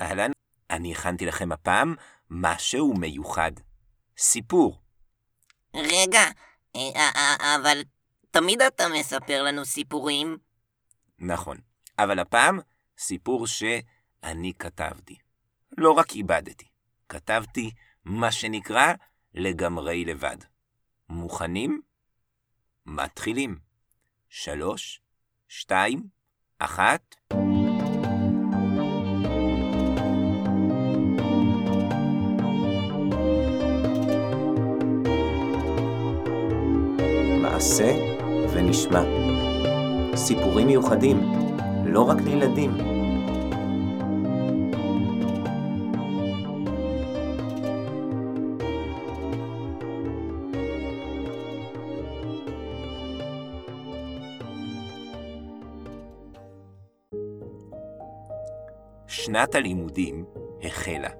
אהלן, אני הכנתי לכם הפעם משהו מיוחד. סיפור. רגע, אה, אה, אה, אבל תמיד אתה מספר לנו סיפורים. נכון, אבל הפעם סיפור שאני כתבתי. לא רק איבדתי, כתבתי מה שנקרא לגמרי לבד. מוכנים? מתחילים. שלוש, שתיים, אחת. מעשה ונשמע. סיפורים מיוחדים, לא רק לילדים. שנת הלימודים החלה.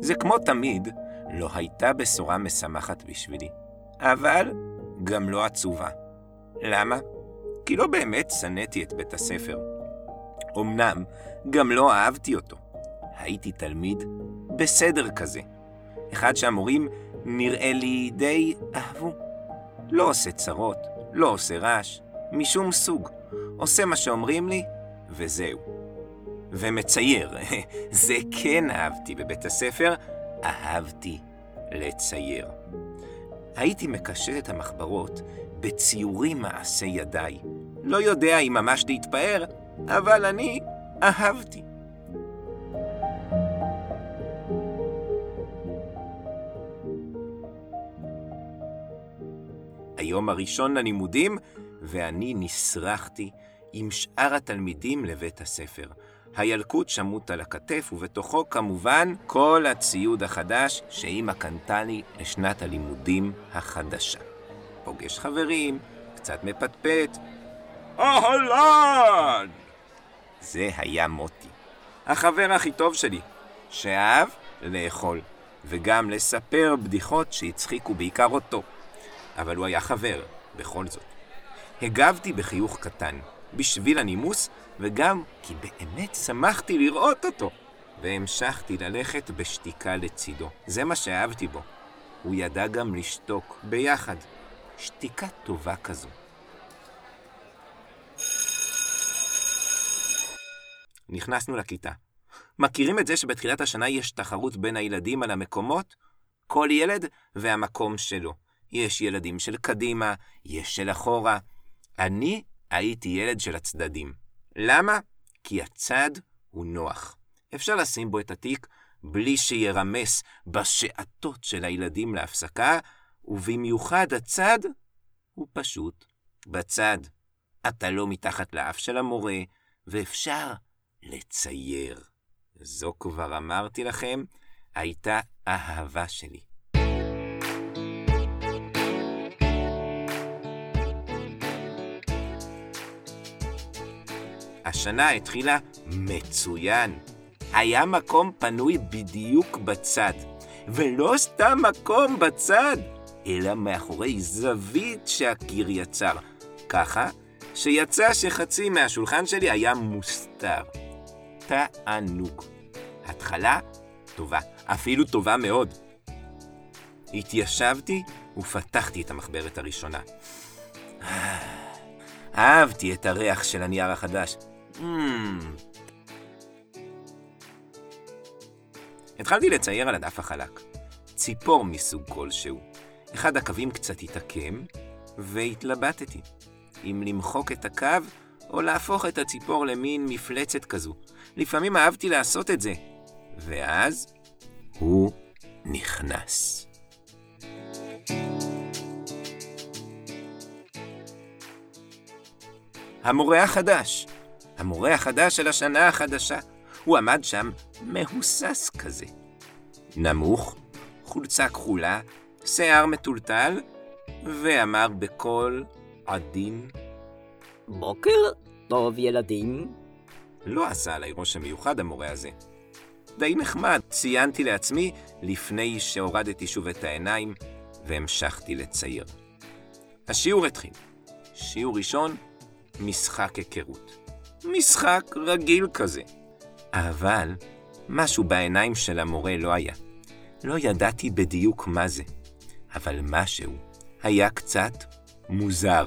זה כמו תמיד, לא הייתה בשורה משמחת בשבילי, אבל גם לא עצובה. למה? כי לא באמת שנאתי את בית הספר. אמנם, גם לא אהבתי אותו. הייתי תלמיד בסדר כזה. אחד שהמורים נראה לי די אהבו. לא עושה צרות, לא עושה רעש, משום סוג. עושה מה שאומרים לי, וזהו. ומצייר, זה כן אהבתי בבית הספר, אהבתי לצייר. הייתי מקשר את המחברות בציורים מעשי ידיי. לא יודע אם ממש להתפאר, אבל אני אהבתי. היום הראשון ללימודים, ואני נסרחתי עם שאר התלמידים לבית הספר. הילקוט שמוט על הכתף, ובתוכו כמובן כל הציוד החדש שאימא קנתה לי לשנת הלימודים החדשה. פוגש חברים, קצת מפטפט. אהלן! זה היה מוטי, החבר הכי טוב שלי, שאהב לאכול, וגם לספר בדיחות שהצחיקו בעיקר אותו. אבל הוא היה חבר, בכל זאת. הגבתי בחיוך קטן, בשביל הנימוס, וגם כי באמת שמחתי לראות אותו. והמשכתי ללכת בשתיקה לצידו. זה מה שאהבתי בו. הוא ידע גם לשתוק, ביחד. שתיקה טובה כזו. נכנסנו לכיתה. מכירים את זה שבתחילת השנה יש תחרות בין הילדים על המקומות? כל ילד והמקום שלו. יש ילדים של קדימה, יש של אחורה. אני הייתי ילד של הצדדים. למה? כי הצד הוא נוח. אפשר לשים בו את התיק בלי שירמס בשעתות של הילדים להפסקה, ובמיוחד הצד הוא פשוט בצד. אתה לא מתחת לאף של המורה, ואפשר לצייר. זו כבר אמרתי לכם, הייתה אהבה שלי. השנה התחילה מצוין. היה מקום פנוי בדיוק בצד. ולא סתם מקום בצד, אלא מאחורי זווית שהקיר יצר. ככה שיצא שחצי מהשולחן שלי היה מוסתר. תענוג. התחלה טובה, אפילו טובה מאוד. התיישבתי ופתחתי את המחברת הראשונה. אהבתי את הריח של הנייר החדש. Mm. התחלתי לצייר על הדף החלק. ציפור מסוג כלשהו. אחד הקווים קצת התעקם, והתלבטתי. אם למחוק את הקו, או להפוך את הציפור למין מפלצת כזו. לפעמים אהבתי לעשות את זה. ואז הוא נכנס. המורה החדש. המורה החדש של השנה החדשה. הוא עמד שם מהוסס כזה. נמוך, חולצה כחולה, שיער מטולטל, ואמר בקול עדין, בוקר טוב, ילדים. לא עשה עליי רושם מיוחד המורה הזה. די נחמד, ציינתי לעצמי לפני שהורדתי שוב את העיניים והמשכתי לצייר. השיעור התחיל. שיעור ראשון, משחק היכרות. משחק רגיל כזה. אבל משהו בעיניים של המורה לא היה. לא ידעתי בדיוק מה זה, אבל משהו היה קצת מוזר.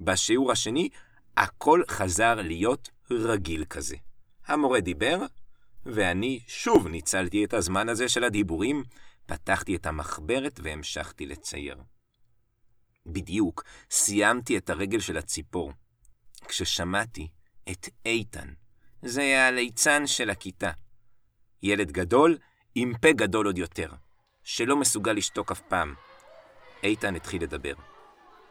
בשיעור השני, הכל חזר להיות רגיל כזה. המורה דיבר, ואני שוב ניצלתי את הזמן הזה של הדיבורים, פתחתי את המחברת והמשכתי לצייר. בדיוק סיימתי את הרגל של הציפור, כששמעתי את איתן. זה היה הליצן של הכיתה. ילד גדול עם פה גדול עוד יותר, שלא מסוגל לשתוק אף פעם. איתן התחיל לדבר.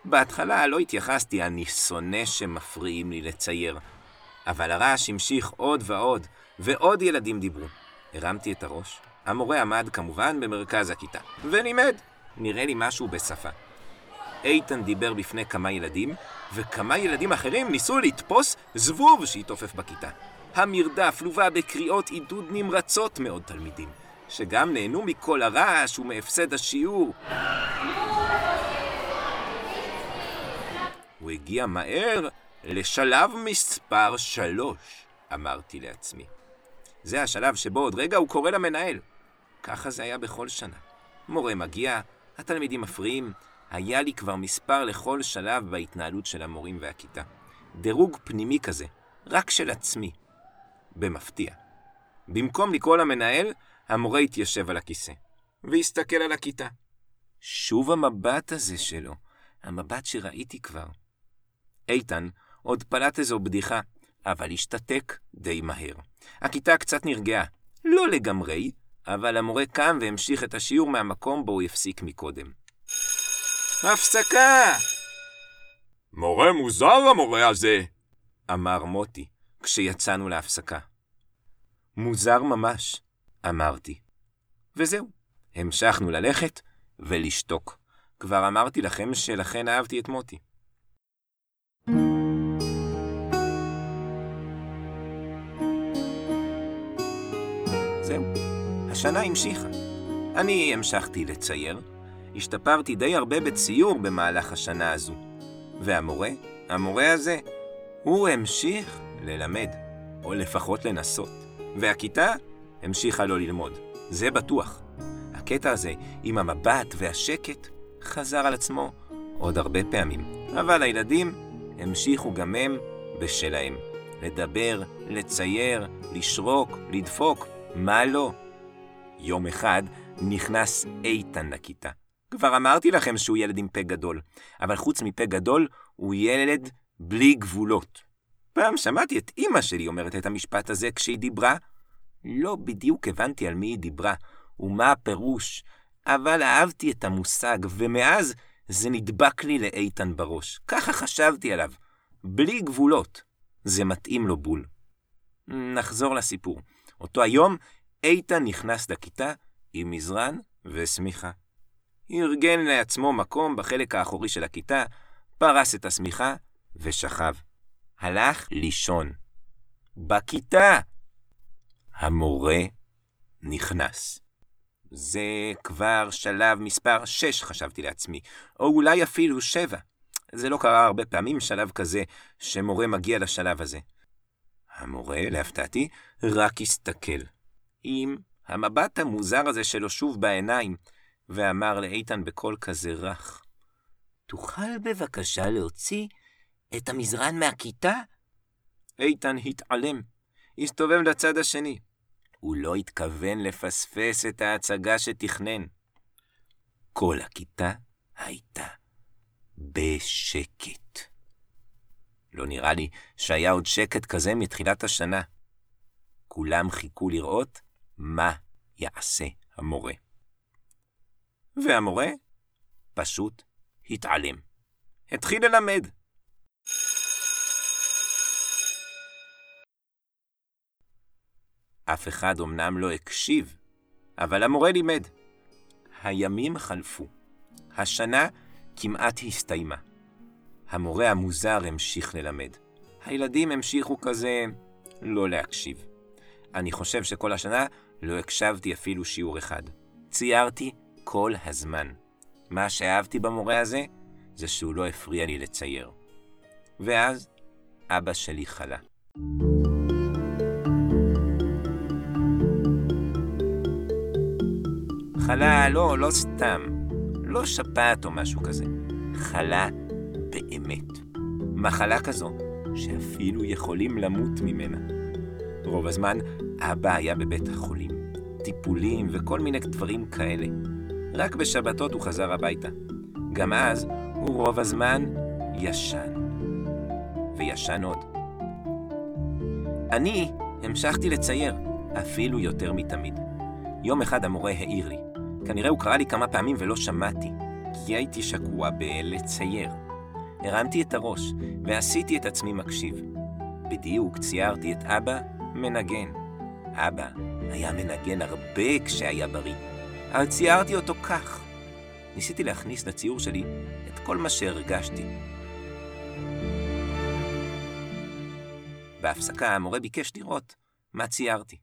בהתחלה לא התייחסתי, אני שונא שמפריעים לי לצייר. אבל הרעש המשיך עוד ועוד, ועוד ילדים דיברו. הרמתי את הראש. המורה עמד כמובן במרכז הכיתה, ולימד. נראה לי משהו בשפה. איתן דיבר בפני כמה ילדים, וכמה ילדים אחרים ניסו לתפוס זבוב שהתעופף בכיתה. המרדף לווה בקריאות עידוד נמרצות מאוד תלמידים, שגם נהנו מכל הרעש ומהפסד השיעור. הוא הגיע מהר לשלב מספר שלוש, אמרתי לעצמי. זה השלב שבו עוד רגע הוא קורא למנהל. ככה זה היה בכל שנה. מורה מגיע, התלמידים מפריעים, היה לי כבר מספר לכל שלב בהתנהלות של המורים והכיתה. דירוג פנימי כזה, רק של עצמי. במפתיע. במקום לקרוא למנהל, המורה התיישב על הכיסא, והסתכל על הכיתה. שוב המבט הזה שלו, המבט שראיתי כבר. איתן עוד פלט איזו בדיחה, אבל השתתק די מהר. הכיתה קצת נרגעה. לא לגמרי, אבל המורה קם והמשיך את השיעור מהמקום בו הוא הפסיק מקודם. הפסקה! מורה מוזר המורה הזה. אמר מוטי, כשיצאנו להפסקה. מוזר ממש, אמרתי. וזהו, המשכנו ללכת ולשתוק. כבר אמרתי לכם שלכן אהבתי את מוטי. זהו, השנה המשיכה. אני המשכתי לצייר, השתפרתי די הרבה בציור במהלך השנה הזו. והמורה, המורה הזה, הוא המשיך ללמד, או לפחות לנסות. והכיתה המשיכה לא ללמוד, זה בטוח. הקטע הזה, עם המבט והשקט, חזר על עצמו עוד הרבה פעמים. אבל הילדים המשיכו גם הם בשלהם. לדבר, לצייר, לשרוק, לדפוק, מה לא? יום אחד נכנס איתן לכיתה. כבר אמרתי לכם שהוא ילד עם פה גדול, אבל חוץ מפה גדול, הוא ילד בלי גבולות. פעם שמעתי את אימא שלי אומרת את המשפט הזה כשהיא דיברה. לא בדיוק הבנתי על מי היא דיברה ומה הפירוש, אבל אהבתי את המושג, ומאז זה נדבק לי לאיתן בראש. ככה חשבתי עליו. בלי גבולות. זה מתאים לו בול. נחזור לסיפור. אותו היום, איתן נכנס לכיתה עם מזרן ושמיכה. ארגן לעצמו מקום בחלק האחורי של הכיתה, פרס את השמיכה ושכב. הלך לישון. בכיתה! המורה נכנס. זה כבר שלב מספר 6, חשבתי לעצמי, או אולי אפילו 7. זה לא קרה הרבה פעמים שלב כזה, שמורה מגיע לשלב הזה. המורה, להפתעתי, רק הסתכל. עם המבט המוזר הזה שלו שוב בעיניים, ואמר לאיתן בקול כזה רך, תוכל בבקשה להוציא את המזרן מהכיתה? איתן התעלם, הסתובב לצד השני. הוא לא התכוון לפספס את ההצגה שתכנן. כל הכיתה הייתה בשקט. לא נראה לי שהיה עוד שקט כזה מתחילת השנה. כולם חיכו לראות מה יעשה המורה. והמורה פשוט התעלם. התחיל ללמד. אף אחד אמנם לא הקשיב, אבל המורה לימד. הימים חלפו. השנה כמעט הסתיימה. המורה המוזר המשיך ללמד. הילדים המשיכו כזה לא להקשיב. אני חושב שכל השנה לא הקשבתי אפילו שיעור אחד. ציירתי כל הזמן. מה שאהבתי במורה הזה, זה שהוא לא הפריע לי לצייר. ואז אבא שלי חלה. חלה, לא, לא סתם. לא שפעת או משהו כזה. חלה באמת. מחלה כזו שאפילו יכולים למות ממנה. רוב הזמן אבא היה בבית החולים, טיפולים וכל מיני דברים כאלה. רק בשבתות הוא חזר הביתה. גם אז הוא רוב הזמן ישן. וישן עוד. אני המשכתי לצייר, אפילו יותר מתמיד. יום אחד המורה העיר לי. כנראה הוא קרא לי כמה פעמים ולא שמעתי, כי הייתי שקוע בלצייר. הרמתי את הראש ועשיתי את עצמי מקשיב. בדיוק ציירתי את אבא מנגן. אבא היה מנגן הרבה כשהיה בריא, אבל ציירתי אותו כך. ניסיתי להכניס לציור שלי את כל מה שהרגשתי. בהפסקה המורה ביקש לראות מה ציירתי.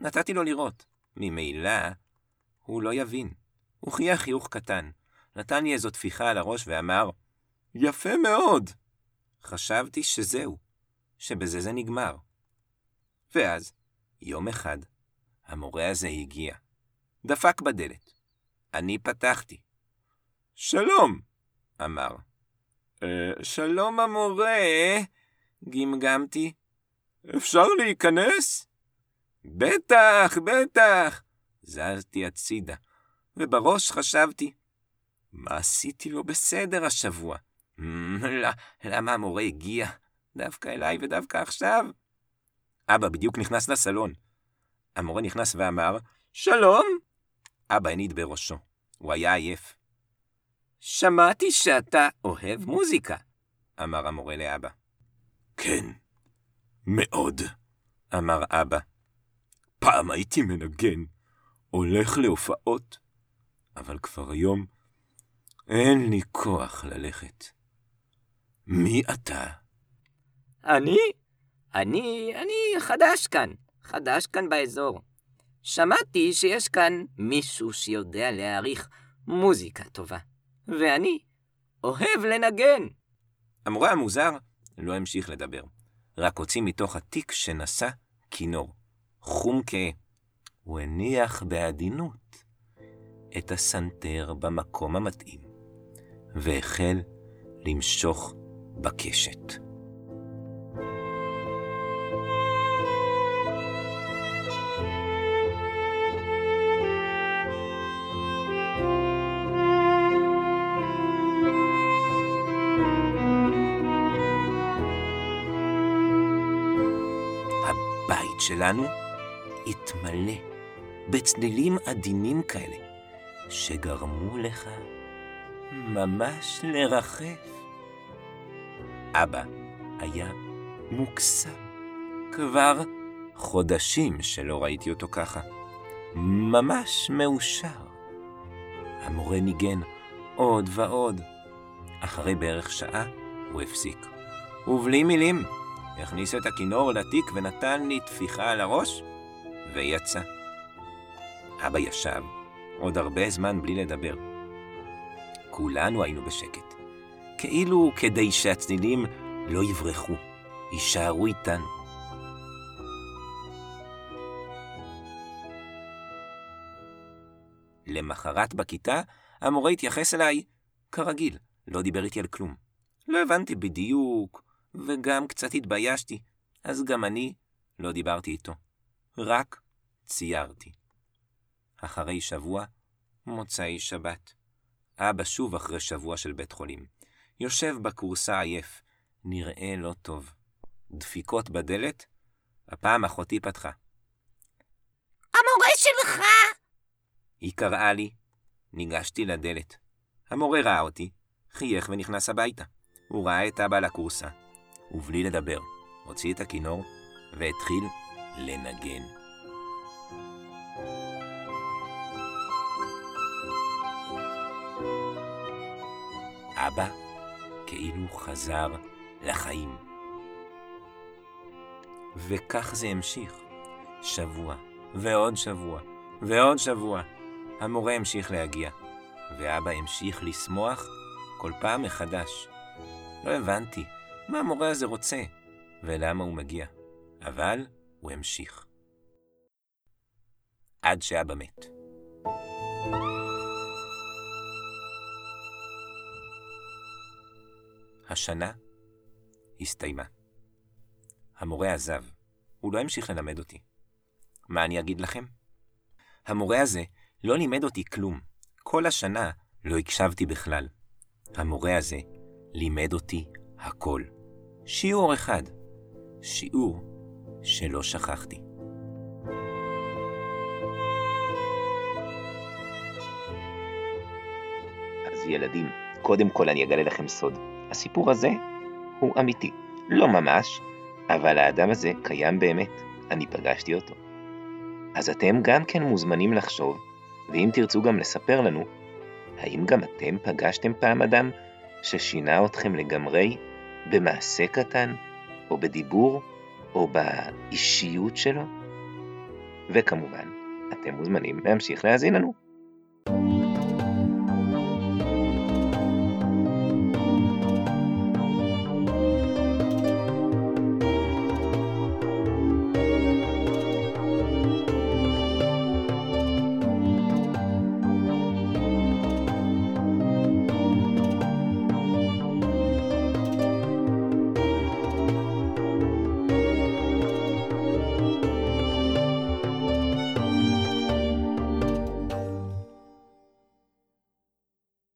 נתתי לו לראות. ממילא, הוא לא יבין. הוא חייך חיוך קטן, נתן לי איזו טפיחה על הראש ואמר, יפה מאוד. חשבתי שזהו, שבזה זה נגמר. ואז, יום אחד, המורה הזה הגיע. דפק בדלת. אני פתחתי. שלום, אמר. אה, שלום המורה, גמגמתי. אפשר להיכנס? בטח, בטח. זזתי הצידה, ובראש חשבתי, מה עשיתי לו בסדר השבוע? למה המורה הגיע דווקא אליי ודווקא עכשיו? אבא בדיוק נכנס לסלון. המורה נכנס ואמר, שלום. אבא הניד בראשו, הוא היה עייף. שמעתי שאתה אוהב מוזיקה, אמר המורה לאבא. כן, מאוד, אמר אבא. פעם הייתי מנגן, הולך להופעות, אבל כבר היום אין לי כוח ללכת. מי אתה? אני? אני, אני חדש כאן, חדש כאן באזור. שמעתי שיש כאן מישהו שיודע להעריך מוזיקה טובה, ואני אוהב לנגן. המורה המוזר לא המשיך לדבר, רק הוציא מתוך התיק שנשא כינור, חום כהה. הוא הניח בעדינות את הסנטר במקום המתאים, והחל למשוך בקשת. הבית שלנו התמלא בצלילים עדינים כאלה, שגרמו לך ממש לרחף. אבא היה מוקסם. כבר חודשים שלא ראיתי אותו ככה. ממש מאושר. המורה ניגן עוד ועוד. אחרי בערך שעה הוא הפסיק. ובלי מילים, הכניס את הכינור לתיק ונתן לי טפיחה על הראש, ויצא. אבא ישב עוד הרבה זמן בלי לדבר. כולנו היינו בשקט, כאילו כדי שהצלילים לא יברחו, יישארו איתנו. למחרת בכיתה, המורה התייחס אליי כרגיל, לא דיבר איתי על כלום. לא הבנתי בדיוק, וגם קצת התביישתי, אז גם אני לא דיברתי איתו. רק ציירתי. אחרי שבוע, מוצאי שבת. אבא שוב אחרי שבוע של בית חולים. יושב בכורסה עייף, נראה לא טוב. דפיקות בדלת, הפעם אחותי פתחה. המורה שלך! היא קראה לי, ניגשתי לדלת. המורה ראה אותי, חייך ונכנס הביתה. הוא ראה את אבא על הכורסה, ובלי לדבר, הוציא את הכינור והתחיל לנגן. אבא כאילו חזר לחיים. וכך זה המשיך. שבוע, ועוד שבוע, ועוד שבוע. המורה המשיך להגיע, ואבא המשיך לשמוח כל פעם מחדש. לא הבנתי מה המורה הזה רוצה ולמה הוא מגיע, אבל הוא המשיך. עד שאבא מת. השנה הסתיימה. המורה עזב, הוא לא המשיך ללמד אותי. מה אני אגיד לכם? המורה הזה לא לימד אותי כלום. כל השנה לא הקשבתי בכלל. המורה הזה לימד אותי הכל. שיעור אחד. שיעור שלא שכחתי. אז ילדים, קודם כל אני אגלה לכם סוד. הסיפור הזה הוא אמיתי. לא ממש, אבל האדם הזה קיים באמת. אני פגשתי אותו. אז אתם גם כן מוזמנים לחשוב, ואם תרצו גם לספר לנו, האם גם אתם פגשתם פעם אדם ששינה אתכם לגמרי במעשה קטן, או בדיבור, או באישיות שלו? וכמובן, אתם מוזמנים להמשיך להאזין לנו.